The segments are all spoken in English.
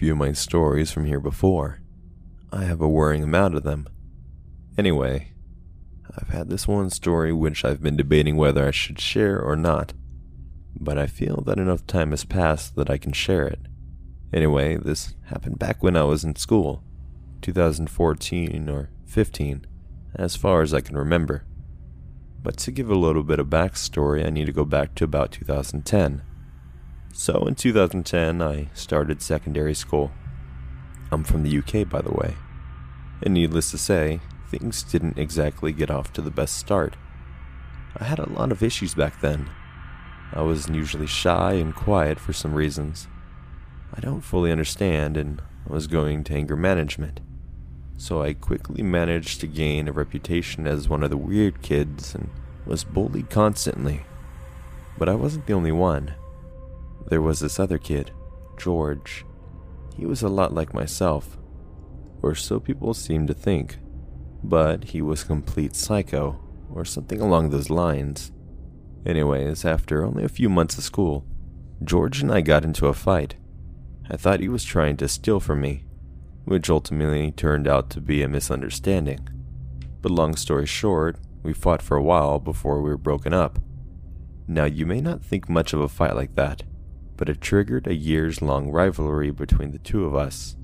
few of my stories from here before. I have a worrying amount of them. Anyway, I've had this one story which I've been debating whether I should share or not, but I feel that enough time has passed that I can share it. Anyway, this happened back when I was in school, 2014 or 15, as far as I can remember. But to give a little bit of backstory, I need to go back to about 2010. So in 2010, I started secondary school. I'm from the UK, by the way. And needless to say, things didn't exactly get off to the best start. I had a lot of issues back then. I was usually shy and quiet for some reasons. I don't fully understand, and I was going to anger management. So I quickly managed to gain a reputation as one of the weird kids and was bullied constantly. But I wasn't the only one. There was this other kid, George. He was a lot like myself, or so people seemed to think, but he was complete psycho, or something along those lines. Anyways, after only a few months of school, George and I got into a fight. I thought he was trying to steal from me, which ultimately turned out to be a misunderstanding. But long story short, we fought for a while before we were broken up. Now, you may not think much of a fight like that, but it triggered a years long rivalry between the two of us.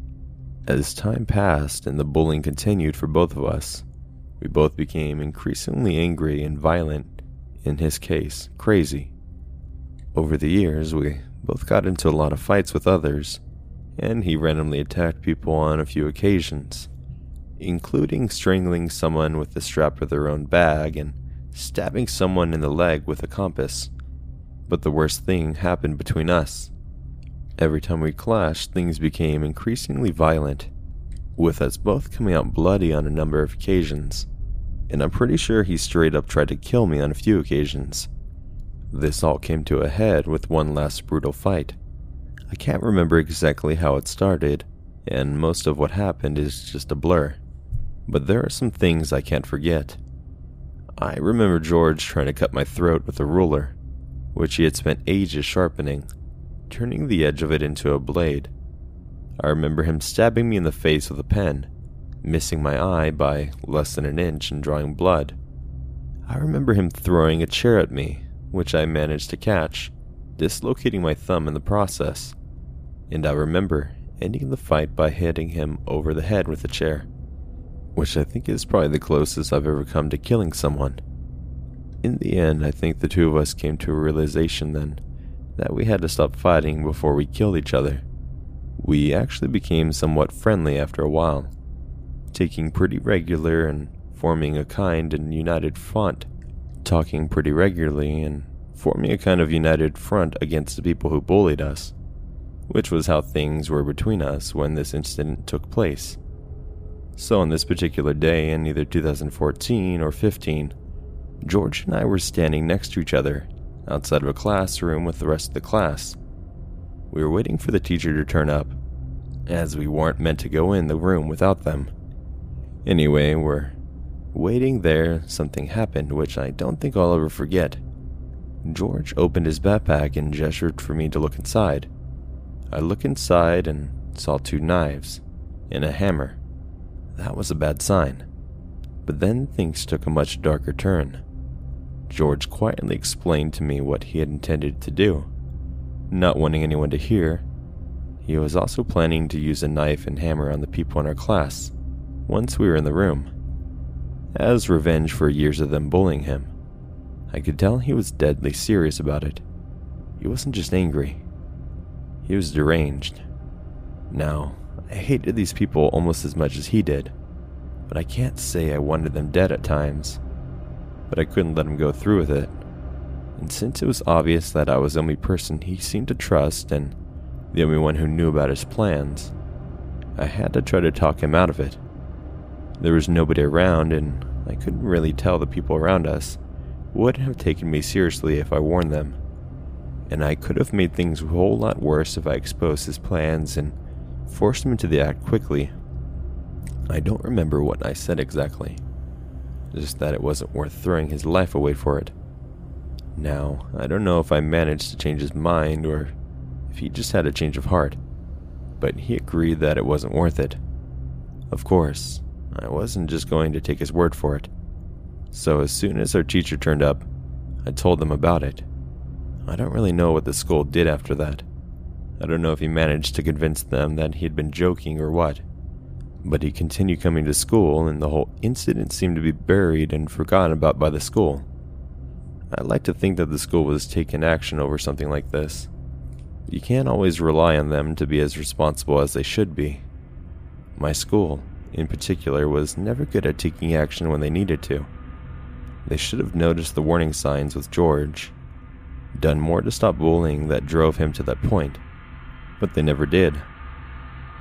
As time passed and the bullying continued for both of us, we both became increasingly angry and violent, in his case, crazy. Over the years, we both got into a lot of fights with others, and he randomly attacked people on a few occasions, including strangling someone with the strap of their own bag and stabbing someone in the leg with a compass. But the worst thing happened between us. Every time we clashed, things became increasingly violent, with us both coming out bloody on a number of occasions, and I'm pretty sure he straight up tried to kill me on a few occasions. This all came to a head with one last brutal fight. I can't remember exactly how it started, and most of what happened is just a blur. But there are some things I can't forget. I remember George trying to cut my throat with a ruler, which he had spent ages sharpening, turning the edge of it into a blade. I remember him stabbing me in the face with a pen, missing my eye by less than an inch and drawing blood. I remember him throwing a chair at me, which I managed to catch, dislocating my thumb in the process. And I remember ending the fight by hitting him over the head with a chair, which I think is probably the closest I've ever come to killing someone. In the end, I think the two of us came to a realization then that we had to stop fighting before we killed each other. We actually became somewhat friendly after a while, taking pretty regular and forming a kind and united front, talking pretty regularly and forming a kind of united front against the people who bullied us, which was how things were between us when this incident took place. So, on this particular day in either 2014 or 15, George and I were standing next to each other outside of a classroom with the rest of the class. We were waiting for the teacher to turn up, as we weren't meant to go in the room without them. Anyway, we're waiting there, something happened which I don't think I'll ever forget. George opened his backpack and gestured for me to look inside. I looked inside and saw two knives and a hammer. That was a bad sign. But then things took a much darker turn. George quietly explained to me what he had intended to do. Not wanting anyone to hear, he was also planning to use a knife and hammer on the people in our class once we were in the room, as revenge for years of them bullying him. I could tell he was deadly serious about it. He wasn't just angry, he was deranged. Now, I hated these people almost as much as he did, but I can't say I wanted them dead at times but I couldn't let him go through with it. And since it was obvious that I was the only person he seemed to trust and the only one who knew about his plans, I had to try to talk him out of it. There was nobody around, and I couldn't really tell the people around us wouldn't have taken me seriously if I warned them. And I could have made things a whole lot worse if I exposed his plans and forced him into the act quickly. I don't remember what I said exactly just that it wasn't worth throwing his life away for it. Now, I don't know if I managed to change his mind or if he just had a change of heart. but he agreed that it wasn't worth it. Of course, I wasn't just going to take his word for it. So as soon as our teacher turned up, I told them about it. I don't really know what the school did after that. I don't know if he managed to convince them that he had been joking or what. But he continued coming to school, and the whole incident seemed to be buried and forgotten about by the school. I'd like to think that the school was taking action over something like this. You can't always rely on them to be as responsible as they should be. My school, in particular, was never good at taking action when they needed to. They should have noticed the warning signs with George, done more to stop bullying that drove him to that point, but they never did.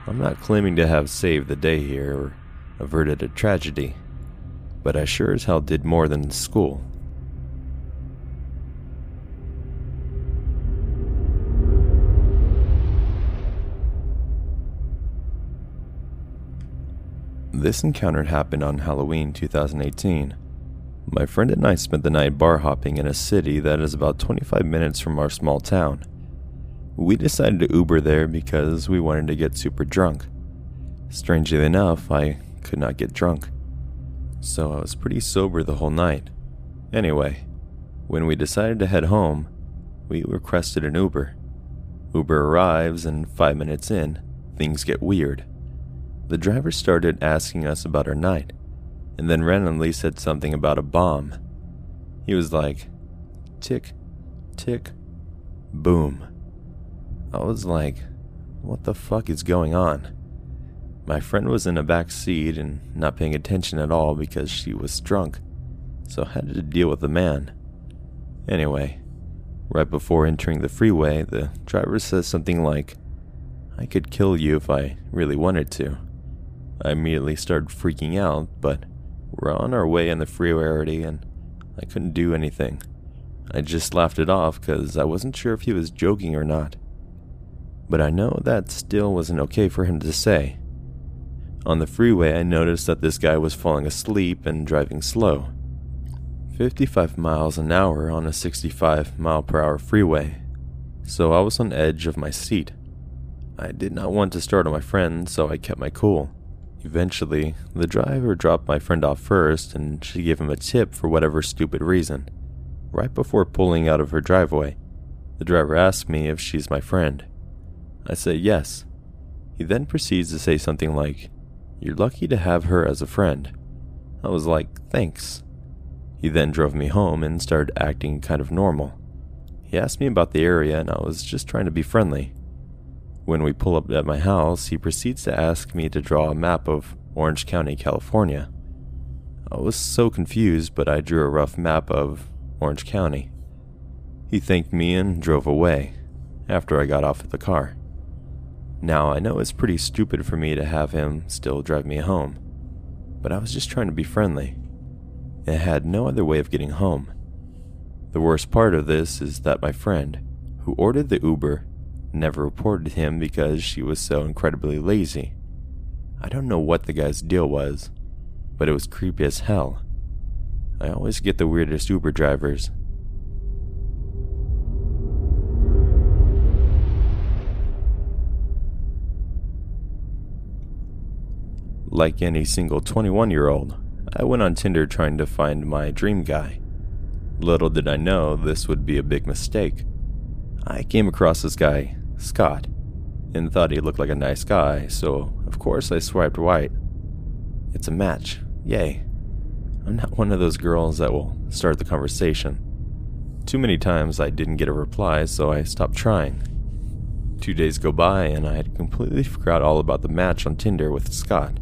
I'm not claiming to have saved the day here or averted a tragedy, but I sure as hell did more than school. This encounter happened on Halloween 2018. My friend and I spent the night bar hopping in a city that is about 25 minutes from our small town. We decided to Uber there because we wanted to get super drunk. Strangely enough, I could not get drunk. So I was pretty sober the whole night. Anyway, when we decided to head home, we requested an Uber. Uber arrives, and five minutes in, things get weird. The driver started asking us about our night and then randomly said something about a bomb. He was like, tick, tick, boom. I was like, what the fuck is going on? My friend was in a back seat and not paying attention at all because she was drunk, so I had to deal with the man. Anyway, right before entering the freeway, the driver says something like, I could kill you if I really wanted to. I immediately started freaking out, but we're on our way in the freeway already, and I couldn't do anything. I just laughed it off because I wasn't sure if he was joking or not. But I know that still wasn't okay for him to say. On the freeway, I noticed that this guy was falling asleep and driving slow. 55 miles an hour on a 65 mile per hour freeway, so I was on edge of my seat. I did not want to startle my friend, so I kept my cool. Eventually, the driver dropped my friend off first and she gave him a tip for whatever stupid reason. Right before pulling out of her driveway, the driver asked me if she's my friend. I say yes. He then proceeds to say something like, You're lucky to have her as a friend. I was like, Thanks. He then drove me home and started acting kind of normal. He asked me about the area and I was just trying to be friendly. When we pull up at my house, he proceeds to ask me to draw a map of Orange County, California. I was so confused, but I drew a rough map of Orange County. He thanked me and drove away after I got off of the car. Now, I know it's pretty stupid for me to have him still drive me home, but I was just trying to be friendly. I had no other way of getting home. The worst part of this is that my friend, who ordered the Uber, never reported him because she was so incredibly lazy. I don't know what the guy's deal was, but it was creepy as hell. I always get the weirdest Uber drivers. Like any single 21 year old, I went on Tinder trying to find my dream guy. Little did I know this would be a big mistake. I came across this guy Scott, and thought he looked like a nice guy, so of course I swiped right. It's a match. Yay. I'm not one of those girls that will start the conversation. Too many times I didn't get a reply, so I stopped trying. Two days go by, and I had completely forgot all about the match on Tinder with Scott.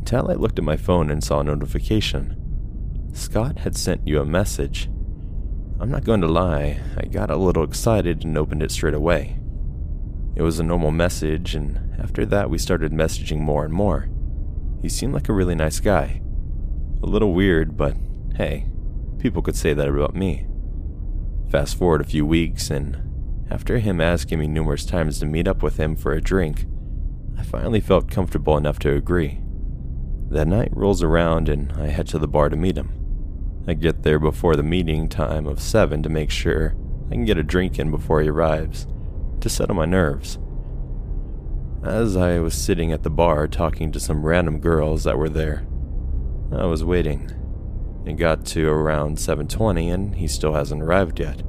Until I looked at my phone and saw a notification. Scott had sent you a message. I'm not going to lie, I got a little excited and opened it straight away. It was a normal message, and after that, we started messaging more and more. He seemed like a really nice guy. A little weird, but hey, people could say that about me. Fast forward a few weeks, and after him asking me numerous times to meet up with him for a drink, I finally felt comfortable enough to agree. That night rolls around, and I head to the bar to meet him. I get there before the meeting time of 7 to make sure I can get a drink in before he arrives to settle my nerves. as I was sitting at the bar talking to some random girls that were there. I was waiting. It got to around 7:20 and he still hasn't arrived yet.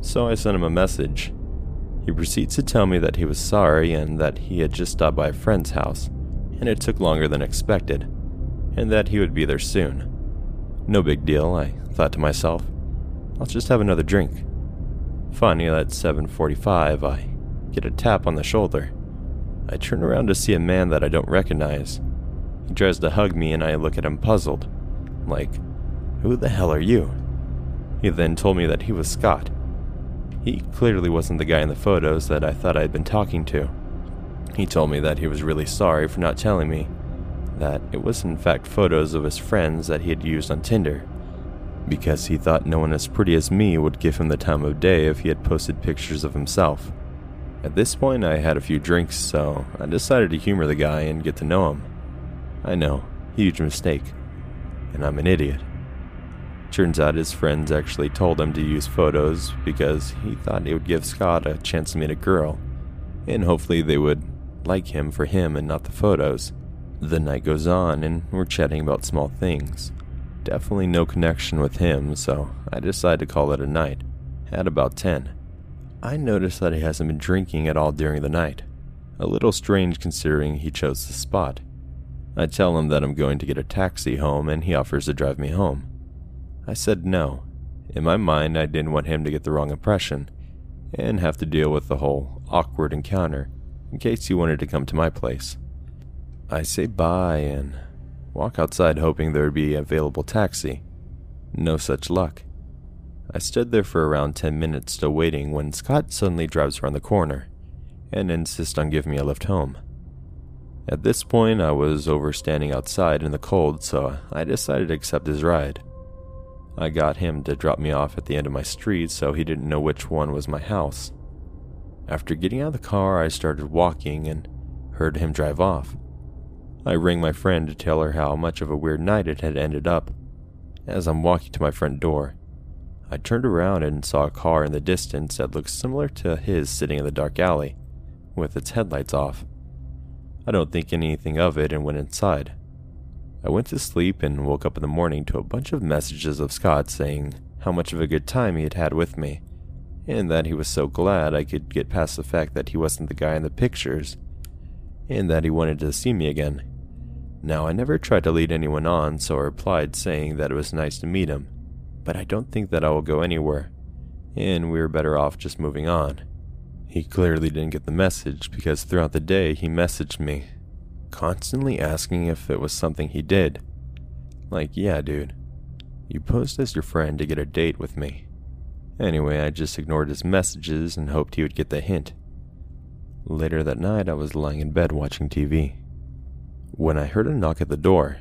So I sent him a message. He proceeds to tell me that he was sorry and that he had just stopped by a friend's house and it took longer than expected and that he would be there soon. No big deal, I thought to myself. I'll just have another drink. Finally, at 7:45, I get a tap on the shoulder. I turn around to see a man that I don't recognize. He tries to hug me and I look at him puzzled. Like, who the hell are you? He then told me that he was Scott. He clearly wasn't the guy in the photos that I thought I had been talking to. He told me that he was really sorry for not telling me that it was in fact photos of his friends that he had used on Tinder, because he thought no one as pretty as me would give him the time of day if he had posted pictures of himself. At this point, I had a few drinks, so I decided to humor the guy and get to know him. I know, huge mistake, and I'm an idiot. Turns out his friends actually told him to use photos because he thought it would give Scott a chance to meet a girl, and hopefully they would like him for him and not the photos. The night goes on, and we're chatting about small things. Definitely no connection with him, so I decide to call it a night at about 10. I notice that he hasn't been drinking at all during the night. A little strange considering he chose the spot. I tell him that I'm going to get a taxi home and he offers to drive me home. I said no. In my mind, I didn't want him to get the wrong impression and have to deal with the whole awkward encounter in case you wanted to come to my place. I say bye and walk outside hoping there would be an available taxi. No such luck. I stood there for around 10 minutes still waiting when Scott suddenly drives around the corner and insists on giving me a lift home. At this point, I was over standing outside in the cold, so I decided to accept his ride. I got him to drop me off at the end of my street so he didn't know which one was my house. After getting out of the car, I started walking and heard him drive off. I rang my friend to tell her how much of a weird night it had ended up. As I'm walking to my front door, I turned around and saw a car in the distance that looked similar to his sitting in the dark alley, with its headlights off. I don't think anything of it and went inside. I went to sleep and woke up in the morning to a bunch of messages of Scott saying how much of a good time he had had with me, and that he was so glad I could get past the fact that he wasn't the guy in the pictures, and that he wanted to see me again. Now, I never tried to lead anyone on, so I replied saying that it was nice to meet him but I don't think that I will go anywhere, and we are better off just moving on. He clearly didn't get the message because throughout the day he messaged me, constantly asking if it was something he did. Like, yeah, dude, you posed as your friend to get a date with me. Anyway, I just ignored his messages and hoped he would get the hint. Later that night, I was lying in bed watching TV. When I heard a knock at the door,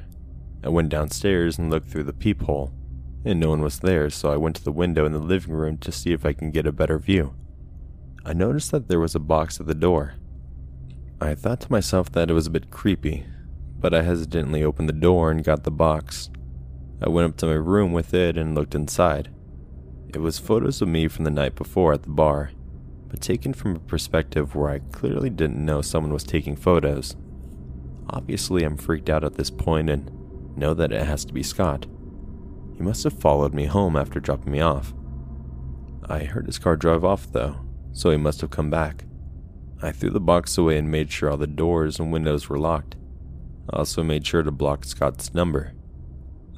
I went downstairs and looked through the peephole and no one was there, so I went to the window in the living room to see if I can get a better view. I noticed that there was a box at the door. I thought to myself that it was a bit creepy, but I hesitantly opened the door and got the box. I went up to my room with it and looked inside. It was photos of me from the night before at the bar, but taken from a perspective where I clearly didn't know someone was taking photos. Obviously, I'm freaked out at this point and know that it has to be Scott. He must have followed me home after dropping me off. I heard his car drive off, though, so he must have come back. I threw the box away and made sure all the doors and windows were locked. I also made sure to block Scott's number.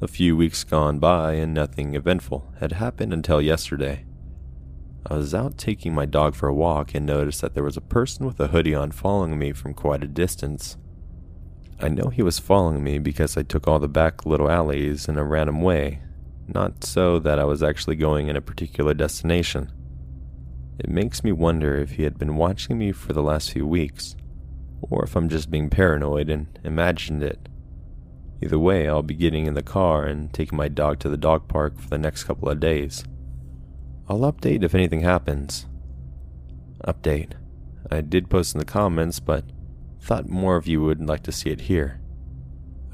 A few weeks gone by and nothing eventful had happened until yesterday. I was out taking my dog for a walk and noticed that there was a person with a hoodie on following me from quite a distance. I know he was following me because I took all the back little alleys in a random way, not so that I was actually going in a particular destination. It makes me wonder if he had been watching me for the last few weeks, or if I'm just being paranoid and imagined it. Either way, I'll be getting in the car and taking my dog to the dog park for the next couple of days. I'll update if anything happens. Update. I did post in the comments, but thought more of you would like to see it here.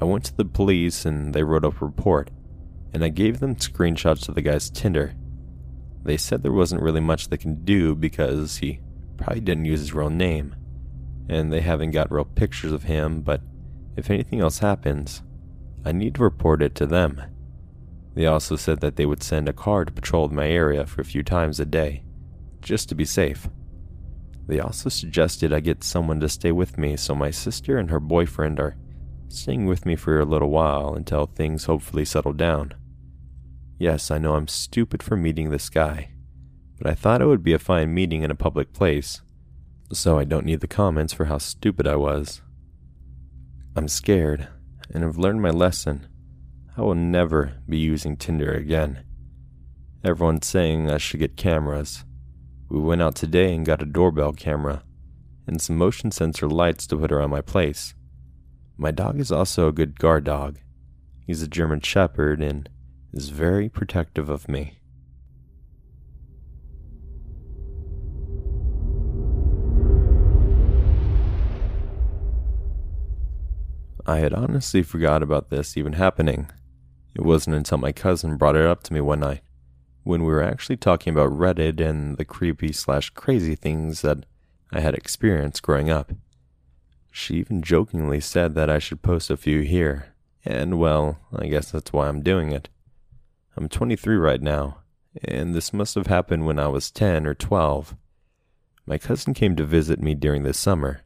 I went to the police and they wrote up a report and I gave them screenshots of the guy's Tinder. They said there wasn't really much they can do because he probably didn't use his real name, and they haven't got real pictures of him, but if anything else happens, I need to report it to them. They also said that they would send a car to patrol my area for a few times a day, just to be safe. They also suggested I get someone to stay with me, so my sister and her boyfriend are staying with me for a little while until things hopefully settle down. Yes, I know I'm stupid for meeting this guy, but I thought it would be a fine meeting in a public place, so I don't need the comments for how stupid I was. I'm scared, and have learned my lesson. I will never be using Tinder again. Everyone's saying I should get cameras, we went out today and got a doorbell camera and some motion sensor lights to put around my place. My dog is also a good guard dog. He's a German Shepherd and is very protective of me. I had honestly forgot about this even happening. It wasn't until my cousin brought it up to me one night when we were actually talking about Reddit and the creepy slash crazy things that I had experienced growing up. She even jokingly said that I should post a few here, and well, I guess that's why I'm doing it. I'm 23 right now, and this must have happened when I was 10 or 12. My cousin came to visit me during the summer.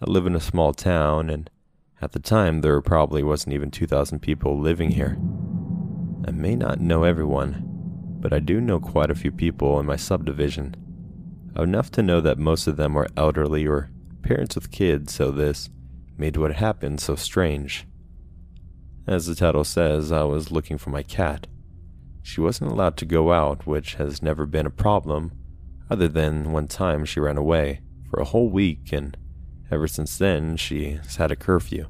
I live in a small town, and at the time there probably wasn't even 2,000 people living here. I may not know everyone, but I do know quite a few people in my subdivision. Enough to know that most of them are elderly or parents with kids, so this made what happened so strange. As the title says, I was looking for my cat. She wasn't allowed to go out, which has never been a problem, other than one time she ran away for a whole week, and ever since then she's had a curfew,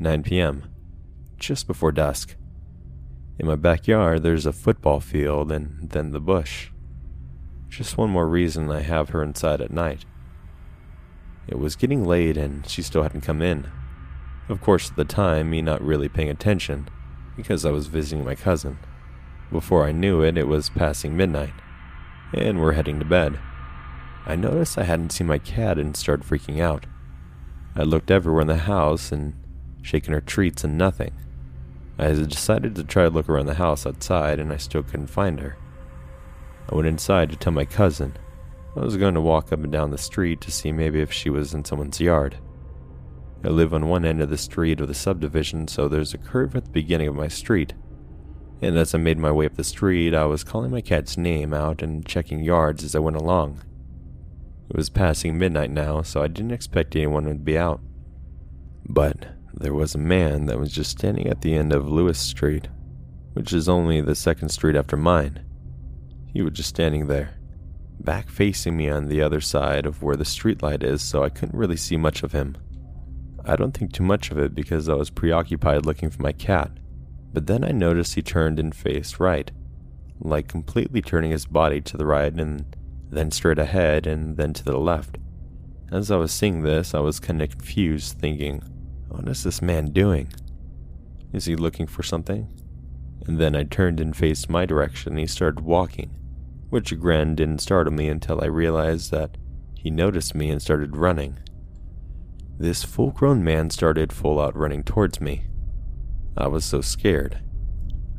9 p.m., just before dusk. In my backyard, there's a football field and then the bush. Just one more reason I have her inside at night. It was getting late and she still hadn't come in. Of course, at the time, me not really paying attention, because I was visiting my cousin. Before I knew it, it was passing midnight, and we're heading to bed. I noticed I hadn't seen my cat and started freaking out. I looked everywhere in the house and shaken her treats and nothing. I decided to try to look around the house outside, and I still couldn't find her. I went inside to tell my cousin. I was going to walk up and down the street to see maybe if she was in someone's yard. I live on one end of the street of the subdivision, so there's a curve at the beginning of my street. And as I made my way up the street, I was calling my cat's name out and checking yards as I went along. It was passing midnight now, so I didn't expect anyone would be out. But there was a man that was just standing at the end of Lewis Street, which is only the second street after mine. He was just standing there, back facing me on the other side of where the streetlight is, so I couldn't really see much of him. I don't think too much of it because I was preoccupied looking for my cat, but then I noticed he turned and faced right, like completely turning his body to the right and then straight ahead and then to the left. As I was seeing this, I was kind of confused, thinking, what is this man doing? Is he looking for something? And then I turned and faced my direction and he started walking, which again didn't startle me until I realized that he noticed me and started running. This full grown man started full out running towards me. I was so scared.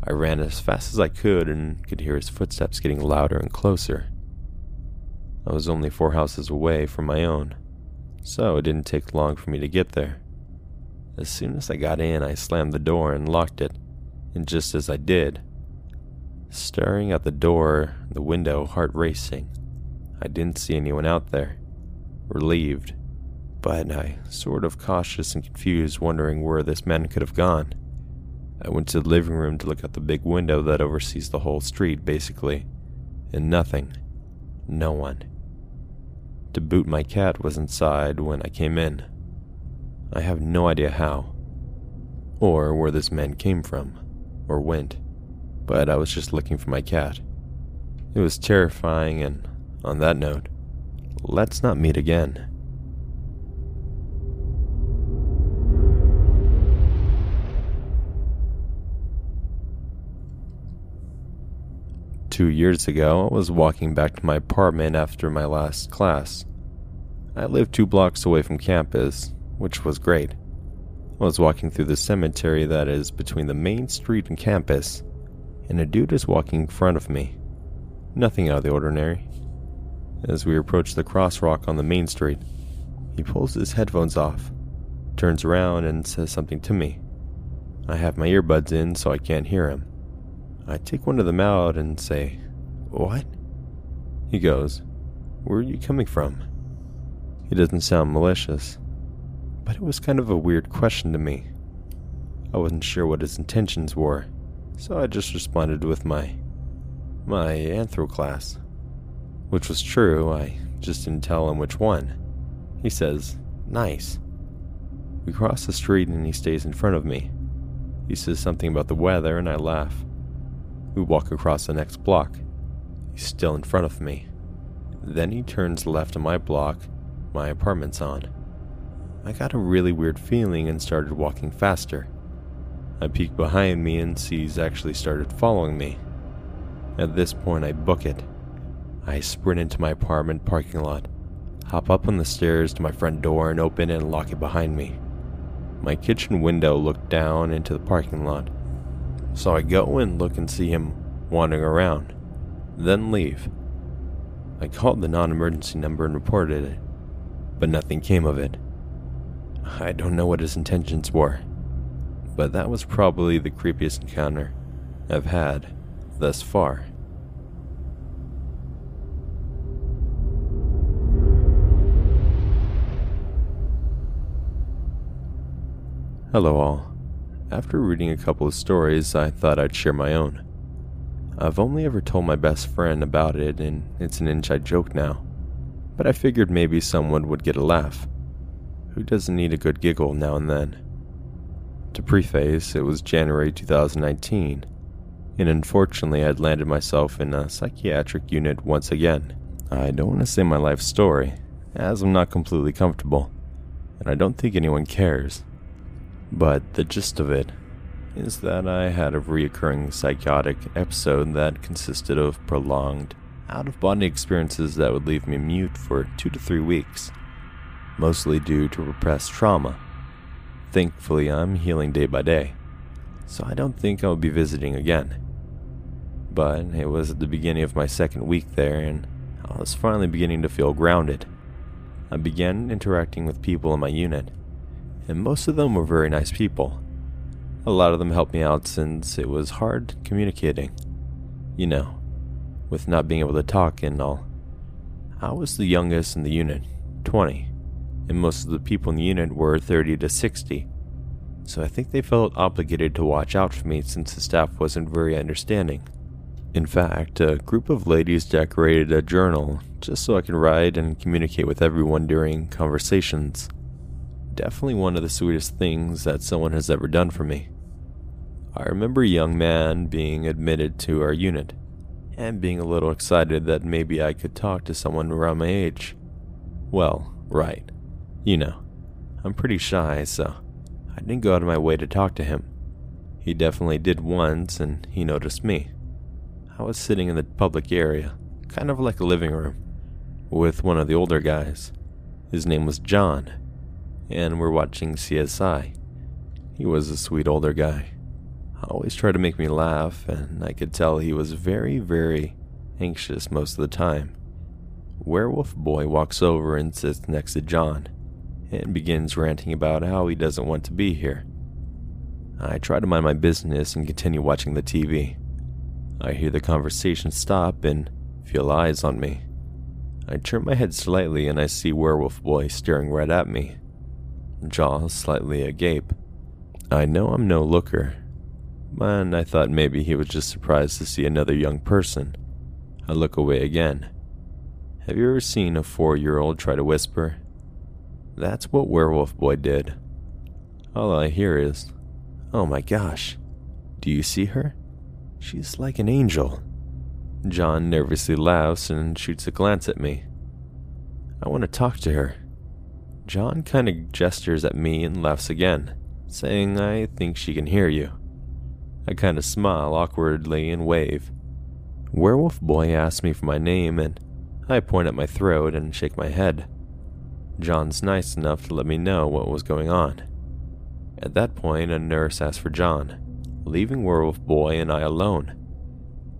I ran as fast as I could and could hear his footsteps getting louder and closer. I was only four houses away from my own, so it didn't take long for me to get there. As soon as I got in, I slammed the door and locked it, and just as I did, staring at the door, the window, heart racing, I didn't see anyone out there. Relieved, but I sort of cautious and confused, wondering where this man could have gone. I went to the living room to look out the big window that oversees the whole street, basically, and nothing. No one. To boot, my cat was inside when I came in. I have no idea how, or where this man came from, or went, but I was just looking for my cat. It was terrifying, and on that note, let's not meet again. Two years ago, I was walking back to my apartment after my last class. I lived two blocks away from campus, which was great. I was walking through the cemetery that is between the main street and campus, and a dude is walking in front of me. Nothing out of the ordinary. As we approach the crosswalk on the main street, he pulls his headphones off, turns around, and says something to me. I have my earbuds in so I can't hear him. I take one of them out and say, What? He goes, Where are you coming from? He doesn't sound malicious, but it was kind of a weird question to me. I wasn't sure what his intentions were, so I just responded with my my anthro class, which was true. I just didn't tell him which one. He says, "Nice." We cross the street and he stays in front of me. He says something about the weather and I laugh. We walk across the next block. He's still in front of me. Then he turns left on my block. My apartment's on. I got a really weird feeling and started walking faster. I peek behind me and see he's actually started following me. At this point, I book it. I sprint into my apartment parking lot, hop up on the stairs to my front door and open it and lock it behind me. My kitchen window looked down into the parking lot, so I go and look and see him wandering around, then leave. I called the non emergency number and reported it, but nothing came of it. I don't know what his intentions were, but that was probably the creepiest encounter I've had thus far. Hello, all. After reading a couple of stories, I thought I'd share my own. I've only ever told my best friend about it, and it's an inside joke now. But I figured maybe someone would get a laugh. Who doesn't need a good giggle now and then? To preface, it was January 2019, and unfortunately, I'd landed myself in a psychiatric unit once again. I don't want to say my life story, as I'm not completely comfortable, and I don't think anyone cares. But the gist of it is that I had a reoccurring psychotic episode that consisted of prolonged, out of body experiences that would leave me mute for two to three weeks, mostly due to repressed trauma. Thankfully, I'm healing day by day, so I don't think I'll be visiting again. But it was at the beginning of my second week there, and I was finally beginning to feel grounded. I began interacting with people in my unit and most of them were very nice people. A lot of them helped me out since it was hard communicating. You know, with not being able to talk and all. I was the youngest in the unit, 20, and most of the people in the unit were 30 to 60. So I think they felt obligated to watch out for me since the staff wasn't very understanding. In fact, a group of ladies decorated a journal just so I could write and communicate with everyone during conversations. Definitely one of the sweetest things that someone has ever done for me. I remember a young man being admitted to our unit and being a little excited that maybe I could talk to someone around my age. Well, right. You know, I'm pretty shy, so I didn't go out of my way to talk to him. He definitely did once, and he noticed me. I was sitting in the public area, kind of like a living room, with one of the older guys. His name was John, and we're watching CSI. He was a sweet older guy. Always tried to make me laugh, and I could tell he was very, very anxious most of the time. Werewolf Boy walks over and sits next to John and begins ranting about how he doesn't want to be here. I try to mind my business and continue watching the TV. I hear the conversation stop and feel eyes on me. I turn my head slightly and I see Werewolf Boy staring right at me jaw slightly agape. I know I'm no looker, but I thought maybe he was just surprised to see another young person. I look away again. Have you ever seen a four year old try to whisper? That's what Werewolf Boy did. All I hear is, Oh my gosh, do you see her? She's like an angel. John nervously laughs and shoots a glance at me. I want to talk to her. John kind of gestures at me and laughs again, saying, I think she can hear you. I kind of smile awkwardly and wave. Werewolf Boy asks me for my name, and I point at my throat and shake my head. John's nice enough to let me know what was going on. At that point, a nurse asked for John, leaving Werewolf Boy and I alone.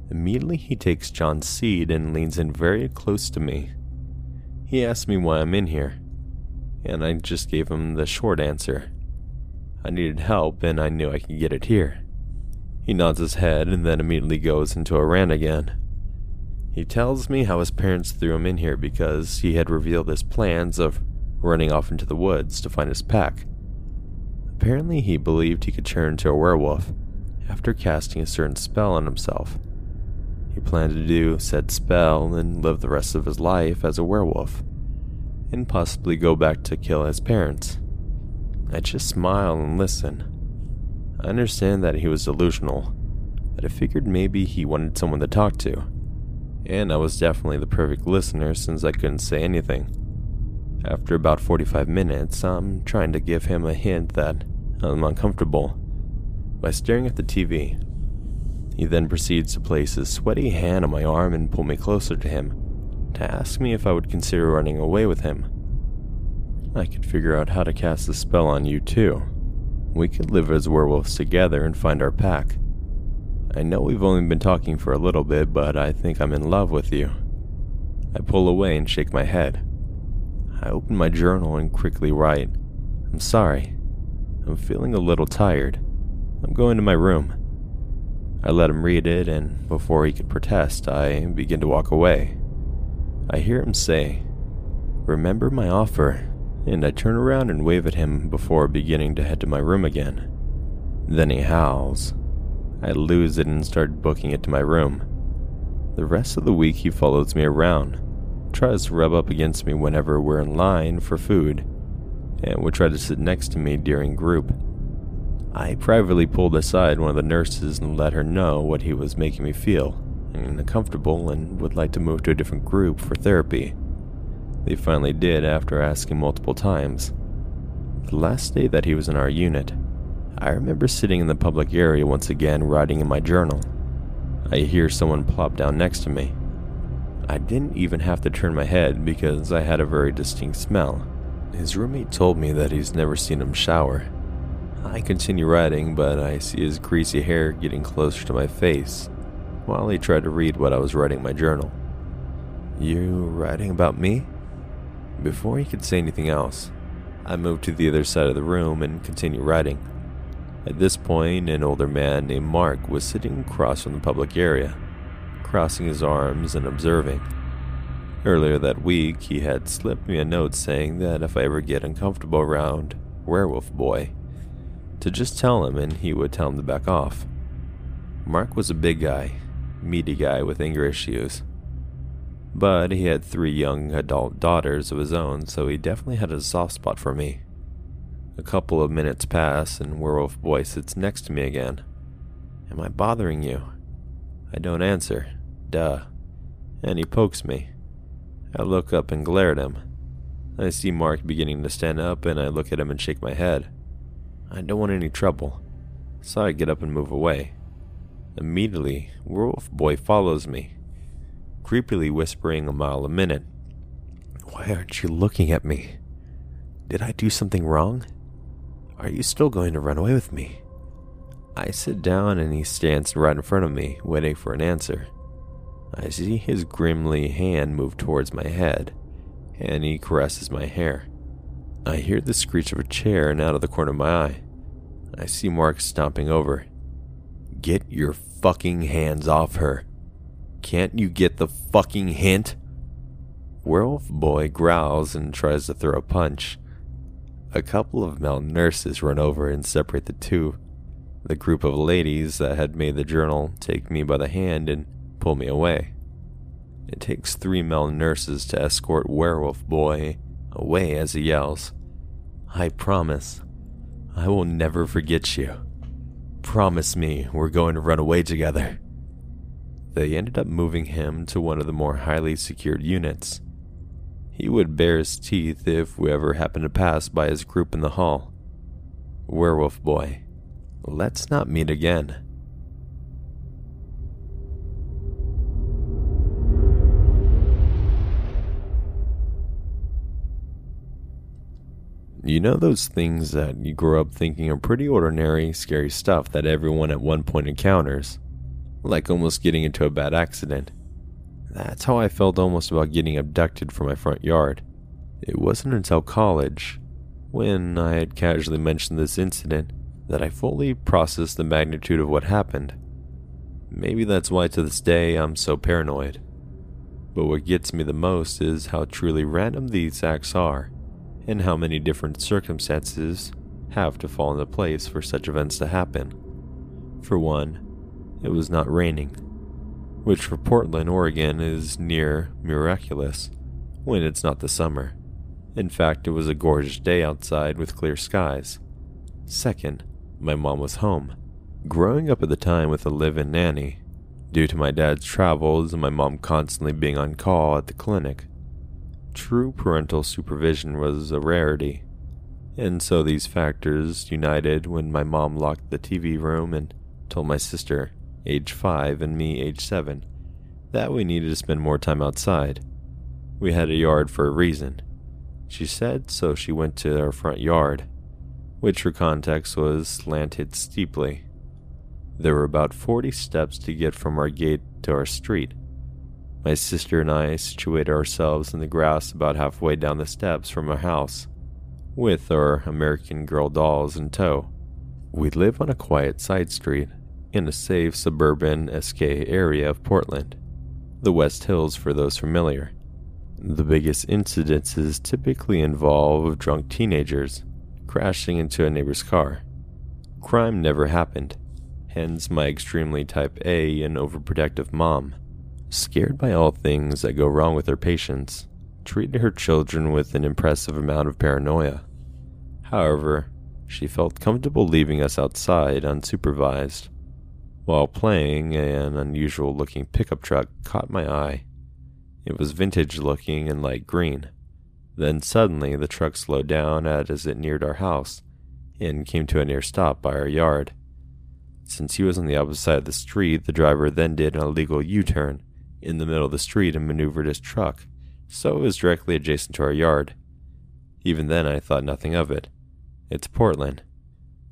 Immediately, he takes John's seat and leans in very close to me. He asks me why I'm in here, and I just gave him the short answer. I needed help, and I knew I could get it here. He nods his head and then immediately goes into a rant again. He tells me how his parents threw him in here because he had revealed his plans of running off into the woods to find his pack. Apparently, he believed he could turn into a werewolf after casting a certain spell on himself. He planned to do said spell and live the rest of his life as a werewolf, and possibly go back to kill his parents. I just smile and listen. I understand that he was delusional, but I figured maybe he wanted someone to talk to, and I was definitely the perfect listener since I couldn't say anything. After about 45 minutes, I'm trying to give him a hint that I'm uncomfortable by staring at the TV. He then proceeds to place his sweaty hand on my arm and pull me closer to him to ask me if I would consider running away with him. I could figure out how to cast a spell on you too. We could live as werewolves together and find our pack. I know we've only been talking for a little bit, but I think I'm in love with you. I pull away and shake my head. I open my journal and quickly write, I'm sorry. I'm feeling a little tired. I'm going to my room. I let him read it, and before he could protest, I begin to walk away. I hear him say, Remember my offer, and I turn around and wave at him before beginning to head to my room again. Then he howls. I lose it and start booking it to my room. The rest of the week, he follows me around, tries to rub up against me whenever we're in line for food, and would try to sit next to me during group. I privately pulled aside one of the nurses and let her know what he was making me feel, uncomfortable, and would like to move to a different group for therapy. They finally did after asking multiple times. The last day that he was in our unit, I remember sitting in the public area once again writing in my journal. I hear someone plop down next to me. I didn't even have to turn my head because I had a very distinct smell. His roommate told me that he's never seen him shower. I continue writing, but I see his greasy hair getting closer to my face while he tried to read what I was writing in my journal. You writing about me? Before he could say anything else, I moved to the other side of the room and continued writing. At this point, an older man named Mark was sitting across from the public area crossing his arms and observing. Earlier that week, he had slipped me a note saying that if I ever get uncomfortable around Werewolf Boy, to just tell him and he would tell him to back off. Mark was a big guy, meaty guy with anger issues. But he had three young adult daughters of his own, so he definitely had a soft spot for me. A couple of minutes pass, and Werewolf Boy sits next to me again. Am I bothering you? I don't answer. Duh. And he pokes me. I look up and glare at him. I see Mark beginning to stand up, and I look at him and shake my head. I don't want any trouble, so I get up and move away. Immediately, Werewolf Boy follows me, creepily whispering a mile a minute. Why aren't you looking at me? Did I do something wrong? Are you still going to run away with me? I sit down and he stands right in front of me, waiting for an answer. I see his grimly hand move towards my head, and he caresses my hair. I hear the screech of a chair, and out of the corner of my eye, I see Mark stomping over. Get your fucking hands off her. Can't you get the fucking hint? Werewolf Boy growls and tries to throw a punch. A couple of male nurses run over and separate the two. The group of ladies that had made the journal take me by the hand and pull me away. It takes three male nurses to escort Werewolf Boy away as he yells, I promise, I will never forget you. Promise me we're going to run away together. They ended up moving him to one of the more highly secured units. He would bare his teeth if we ever happened to pass by his group in the hall. Werewolf Boy, let's not meet again. You know those things that you grow up thinking are pretty ordinary, scary stuff that everyone at one point encounters? Like almost getting into a bad accident. That's how I felt almost about getting abducted from my front yard. It wasn't until college, when I had casually mentioned this incident, that I fully processed the magnitude of what happened. Maybe that's why to this day I'm so paranoid. But what gets me the most is how truly random these acts are, and how many different circumstances have to fall into place for such events to happen. For one, it was not raining, which for Portland, Oregon is near miraculous when it's not the summer. In fact, it was a gorgeous day outside with clear skies. Second, my mom was home. Growing up at the time with a live in nanny, due to my dad's travels and my mom constantly being on call at the clinic, true parental supervision was a rarity. And so these factors united when my mom locked the TV room and told my sister, age 5, and me, age 7, that we needed to spend more time outside. We had a yard for a reason she said, so she went to our front yard, which for context was slanted steeply. There were about 40 steps to get from our gate to our street. My sister and I situated ourselves in the grass about halfway down the steps from our house, with our American Girl dolls in tow. We live on a quiet side street in a safe suburban SK area of Portland, the West Hills for those familiar. The biggest incidences typically involve drunk teenagers crashing into a neighbor's car. Crime never happened, hence my extremely type A and overprotective mom. Scared by all things that go wrong with her patients, treated her children with an impressive amount of paranoia. However, she felt comfortable leaving us outside unsupervised. While playing, an unusual looking pickup truck caught my eye it was vintage looking and light green. Then suddenly the truck slowed down as it neared our house and came to a near stop by our yard. Since he was on the opposite side of the street, the driver then did an illegal U turn in the middle of the street and maneuvered his truck, so it was directly adjacent to our yard. Even then, I thought nothing of it. It's Portland.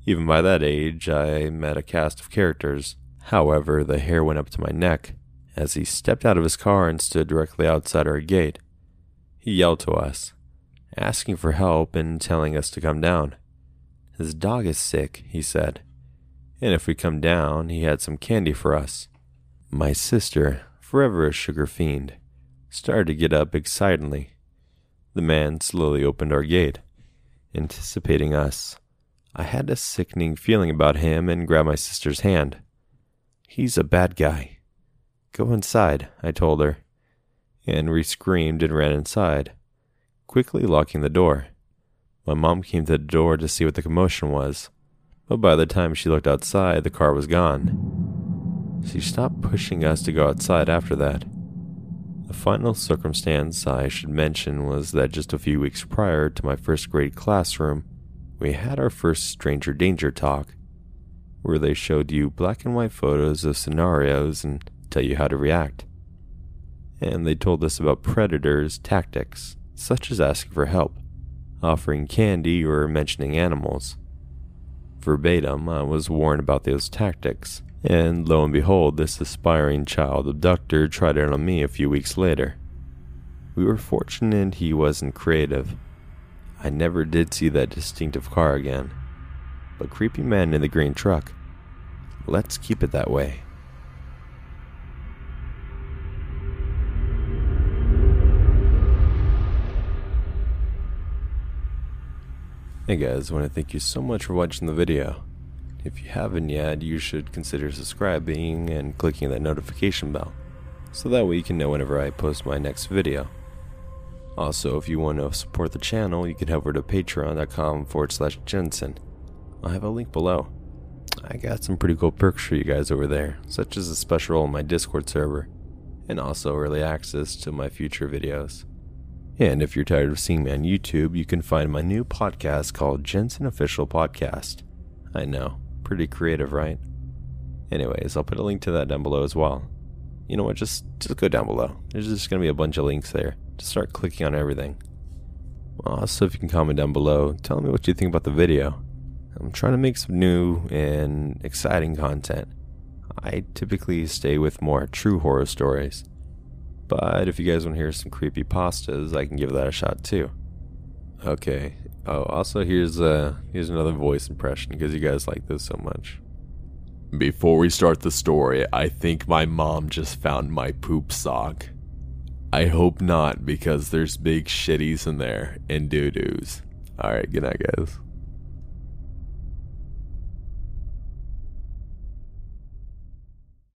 Even by that age, I met a cast of characters. However, the hair went up to my neck, as he stepped out of his car and stood directly outside our gate. He yelled to us, asking for help and telling us to come down. His dog is sick, he said, and if we come down, he had some candy for us. My sister, forever a sugar fiend, started to get up excitedly. The man slowly opened our gate, anticipating us. I had a sickening feeling about him and grabbed my sister's hand. He's a bad guy, Go inside, I told her. And we screamed and ran inside, quickly locking the door. My mom came to the door to see what the commotion was, but by the time she looked outside, the car was gone. She stopped pushing us to go outside after that. The final circumstance I should mention was that just a few weeks prior to my first grade classroom, we had our first stranger danger talk, where they showed you black and white photos of scenarios and tell you how to react. And they told us about predators' tactics, such as asking for help, offering candy, or mentioning animals. Verbatim, I was warned about those tactics, and lo and behold, this aspiring child abductor tried it on me a few weeks later. We were fortunate he wasn't creative. I never did see that distinctive car again. But creepy man in the green truck. Let's keep it that way. Hey guys, I want to thank you so much for watching the video. If you haven't yet, you should consider subscribing and clicking that notification bell, so that way you can know whenever I post my next video. Also, if you want to support the channel, you can head over to patreon.com forward slash Jensen. I'll have a link below. I got some pretty cool perks for you guys over there, such as a special role in my Discord server, and also early access to my future videos. And if you're tired of seeing me on YouTube, you can find my new podcast called Jensen Official Podcast. I know, pretty creative, right? Anyways, I'll put a link to that down below as well. You know what? Just just go down below. There's just gonna be a bunch of links there. Just start clicking on everything. Uh, also, if you can comment down below, tell me what you think about the video. I'm trying to make some new and exciting content. I typically stay with more true horror stories. But if you guys want to hear some creepy pastas, I can give that a shot too. Okay. Oh, also here's uh here's another voice impression because you guys like this so much. Before we start the story, I think my mom just found my poop sock. I hope not because there's big shitties in there and doo doos. Alright, good night, guys.